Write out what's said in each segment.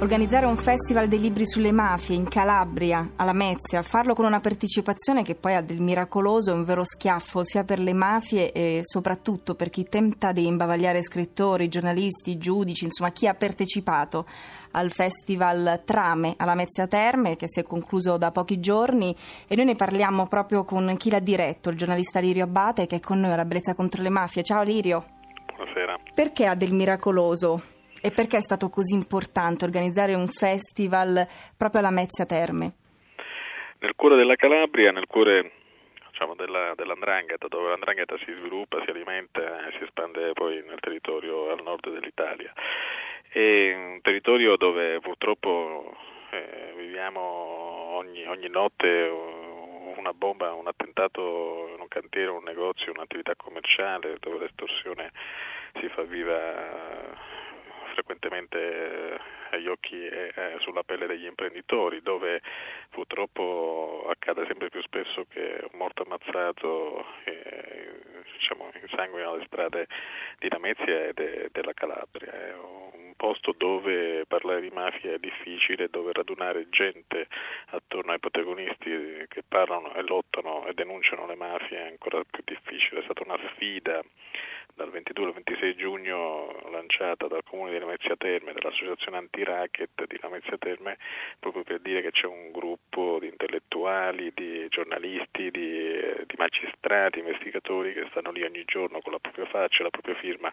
Organizzare un festival dei libri sulle mafie in Calabria, alla Lamezia, farlo con una partecipazione che poi ha del miracoloso è un vero schiaffo sia per le mafie e soprattutto per chi tenta di imbavagliare scrittori, giornalisti, giudici, insomma chi ha partecipato al festival Trame alla Lamezia Terme che si è concluso da pochi giorni e noi ne parliamo proprio con chi l'ha diretto, il giornalista Lirio Abate che è con noi alla Bellezza contro le mafie. Ciao Lirio. Buonasera. Perché ha del miracoloso? E perché è stato così importante organizzare un festival proprio alla Mezzia Terme? Nel cuore della Calabria, nel cuore diciamo, della, dell'Andrangheta, dove l'Andrangheta si sviluppa, si alimenta e si espande poi nel territorio al nord dell'Italia. È un territorio dove purtroppo eh, viviamo ogni, ogni notte una bomba, un attentato in un cantiere, un negozio, un'attività commerciale dove l'estorsione si fa viva frequentemente eh, agli occhi e sulla pelle degli imprenditori, dove purtroppo accade sempre più spesso che un morto ammazzato eh, diciamo, insanguina le strade di Lamezia e de, della Calabria. È un posto dove parlare di mafia è difficile, dove radunare gente attorno ai protagonisti che parlano e lottano e denunciano le mafie è ancora più difficile. È stata una sfida dal 22 al 26 giugno lanciata dal Comune di Lamezia Terme, dall'Associazione Anti-Racket di Lamezia Terme, proprio per dire che c'è un gruppo di intellettuali, di giornalisti, di, di magistrati, investigatori che stanno lì ogni giorno con la propria faccia e la propria firma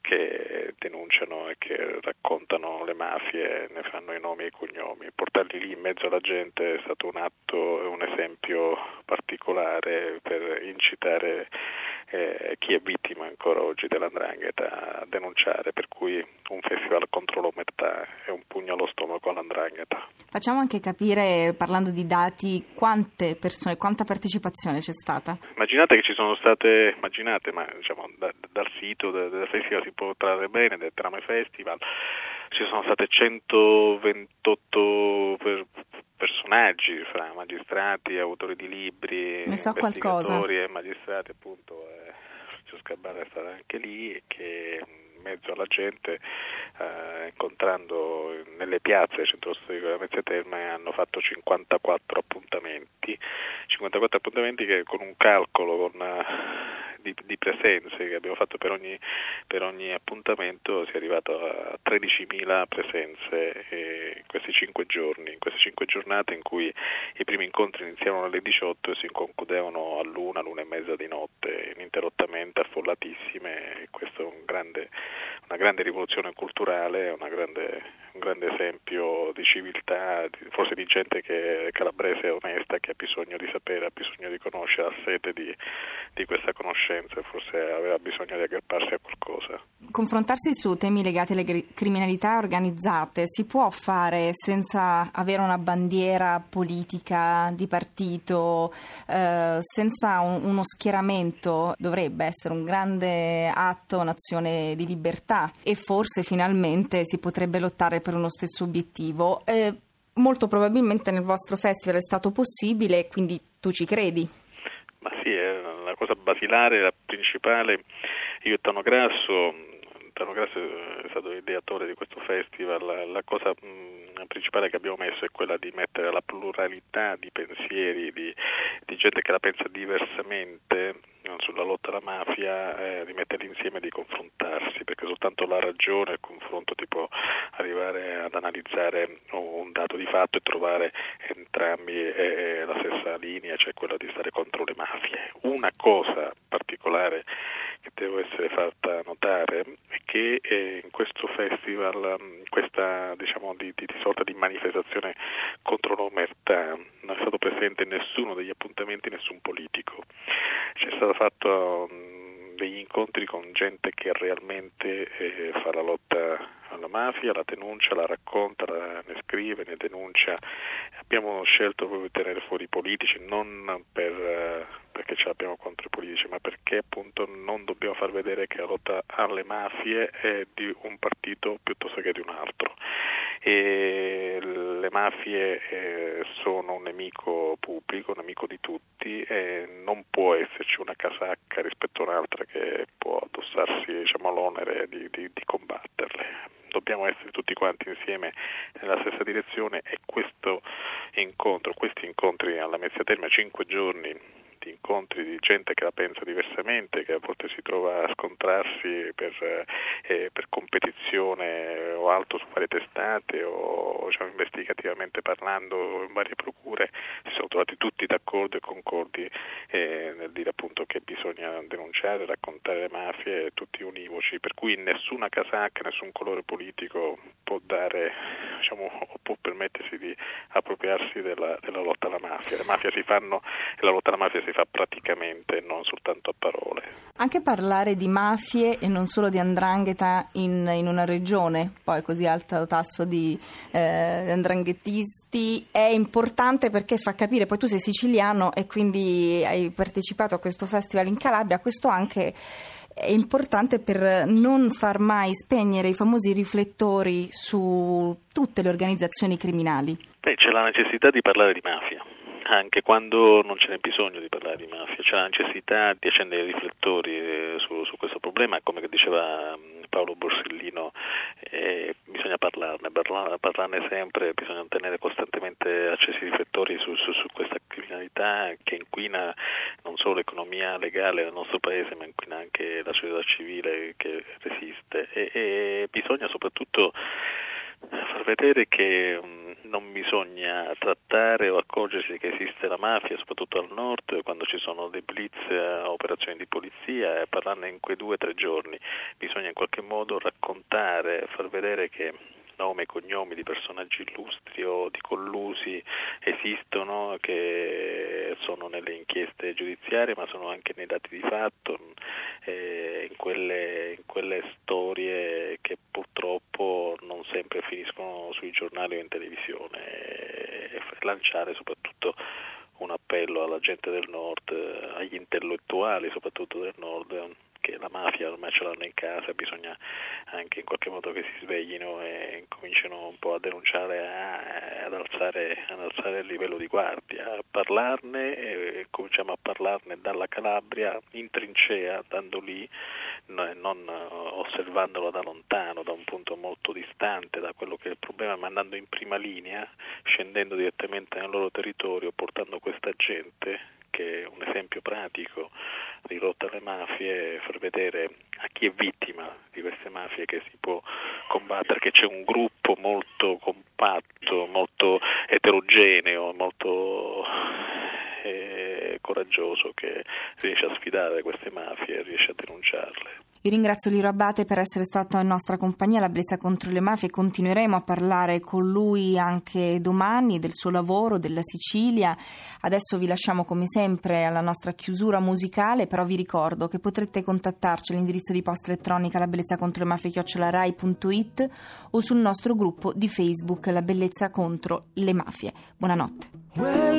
che denunciano e che raccontano le mafie, ne fanno i nomi e i cognomi. Portarli lì in mezzo alla gente è stato un atto un esempio particolare per incitare eh, chi è vittima ancora oggi dell'andrangheta a denunciare, per cui un festival contro l'omertà è un pugno allo stomaco all'andrangheta. Facciamo anche capire, parlando di dati, quante persone, quanta partecipazione c'è stata? Immaginate che ci sono state, immaginate, ma diciamo, da, dal sito del, del festival si può trarre bene, del Trame Festival, ci sono state 128 per, personaggi fra magistrati, autori di libri, ne so e magistrati appunto. Eh, Francesca Barra è stata anche lì che in mezzo alla gente eh, incontrando nelle piazze del centro storico della Mezzia Terme hanno fatto 54 appuntamenti 54 appuntamenti che con un calcolo con, uh, di, di, presenze che abbiamo fatto per ogni, per ogni appuntamento si è arrivato a 13.000 presenze eh, in questi 5 giorni, in queste 5 giornate in cui i primi incontri iniziavano alle 18 e si concludevano all'una, all'una e mezza di notte, ininterrottamente affollatissime. Questo è un grande, una grande rivoluzione culturale, grande, un grande esempio di civiltà, forse di gente che è calabrese onesta, che ha bisogno di sapere, ha bisogno di conoscere, ha sete di, di questa conoscenza e forse aveva bisogno di aggrapparsi a qualcosa. Confrontarsi su temi legati alle criminalità organizzate si può fare senza avere una bandiera politica di partito, eh, senza un, uno schieramento, dovrebbe essere un grande atto, un'azione di libertà e forse finalmente si potrebbe lottare per uno stesso obiettivo. Eh, molto probabilmente nel vostro festival è stato possibile, quindi tu ci credi? Cosa basilare, la principale. Io e Tano Grasso, Tano Grasso è stato ideatore di questo festival, la, la cosa mh, principale che abbiamo messo è quella di mettere la pluralità di pensieri, di, di gente che la pensa diversamente sulla lotta alla mafia, eh, di metterli insieme e di confrontarsi, perché soltanto la ragione e il confronto ti può arrivare ad analizzare un dato di fatto e trovare entrambi eh, la stessa linea, cioè quella di stare contro le mafie. Una cosa particolare che deve essere fatta notare è che eh, in questo festival, questa diciamo di, di, di sorta di manifestazione contro l'omertà, non è stato presente in nessuno degli appuntamenti nessun politico. C'è stato fatto degli incontri con gente che realmente eh, fa la lotta alla mafia, la denuncia, la racconta, la, ne scrive, ne denuncia. Abbiamo scelto proprio di tenere fuori i politici, non per, eh, perché ce l'abbiamo contro i politici, ma perché appunto non dobbiamo far vedere che la lotta alle mafie è di un partito piuttosto che di un altro E le mafie eh, sono un nemico pubblico, un nemico di tutti e non può esserci una casacca rispetto a un'altra che può addossarsi diciamo, l'onere di, di, di combatterle. Dobbiamo essere tutti quanti insieme nella stessa direzione e questo incontro, questi incontri alla Mezzia Termine, cinque giorni di incontri di gente che la pensa diversamente, che a volte si trova a scontrarsi per, eh, per competizione o altro su varie testate o diciamo, investigativamente parlando in varie procure, si sono trovati tutti d'accordo e concordi eh, nel dire appunto che bisogna denunciare, raccontare le mafie, tutti univoci, per cui nessuna casacca, nessun colore politico può dare diciamo, può permettersi di appropriarsi della, della lotta alla mafia. Le mafie si fanno e la lotta alla mafia si fa praticamente, non soltanto a parole. Anche parlare di mafie e non solo di andrangheta in, in una regione, poi così alto tasso di eh, andranghetisti, è importante perché fa capire, poi tu sei siciliano e quindi hai partecipato a questo festival in Calabria, questo anche è importante per non far mai spegnere i famosi riflettori su tutte le organizzazioni criminali. Beh, c'è la necessità di parlare di mafia anche quando non ce n'è bisogno di parlare di mafia, c'è la necessità di accendere i riflettori eh, su, su questo problema, come diceva mm, Paolo Borsellino, eh, bisogna parlarne, parlarne sempre, bisogna tenere costantemente accesi i riflettori su, su, su, questa criminalità che inquina non solo l'economia legale del nostro paese, ma inquina anche la società civile che resiste. E, e bisogna soprattutto far vedere che non bisogna trattare o accorgersi che esiste la mafia, soprattutto al nord, quando ci sono dei blitz, eh, operazioni di polizia, e parlarne in quei due o tre giorni. Bisogna in qualche modo raccontare, far vedere che nomi e cognomi di personaggi illustri o di collusi esistono, che sono nelle inchieste giudiziarie, ma sono anche nei dati di fatto, eh, in, quelle, in quelle storie che purtroppo non sempre finiscono sui giornali o in televisione e lanciare soprattutto un appello alla gente del nord, agli intellettuali soprattutto del nord, che la mafia ormai ce l'hanno in casa, bisogna anche in qualche modo che si sveglino e cominciano un po' a denunciare, ad, alzare, ad, alzare, il livello di guardia, a parlarne e cominciamo a parlarne dalla Calabria in trincea, andando lì, non osservandolo da lontano, da un punto molto distante da quello che è il problema, ma andando in prima linea, scendendo direttamente nel loro territorio, portando questa gente che è un esempio pratico di lotta alle mafie, far vedere a chi è vittima di queste mafie che si può combattere, che c'è un gruppo molto compatto, molto eterogeneo, molto eh, coraggioso che riesce a sfidare queste mafie e riesce a denunciarle. Io ringrazio Liro Abate per essere stato in nostra compagnia alla Brezza contro le mafie. Continueremo a parlare con lui anche domani del suo lavoro, della Sicilia. Adesso vi lasciamo come sempre alla nostra chiusura musicale, però vi ricordo che potrete contattarci all'indirizzo di posta elettronica la bellezza contro le mafie chiocciolarai.it o sul nostro gruppo di Facebook La bellezza contro le mafie. Buonanotte. Well,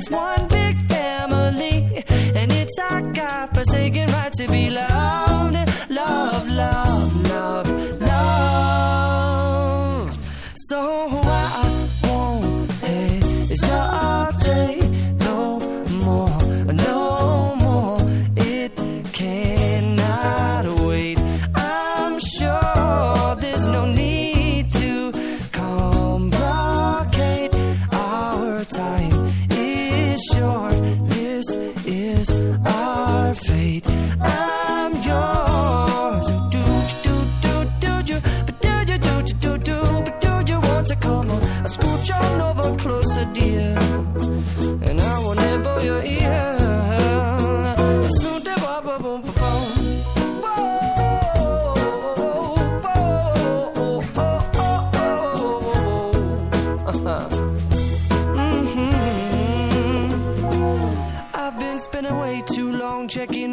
Just one big family, and it's our God forsaken right to be loved, John over closer, dear.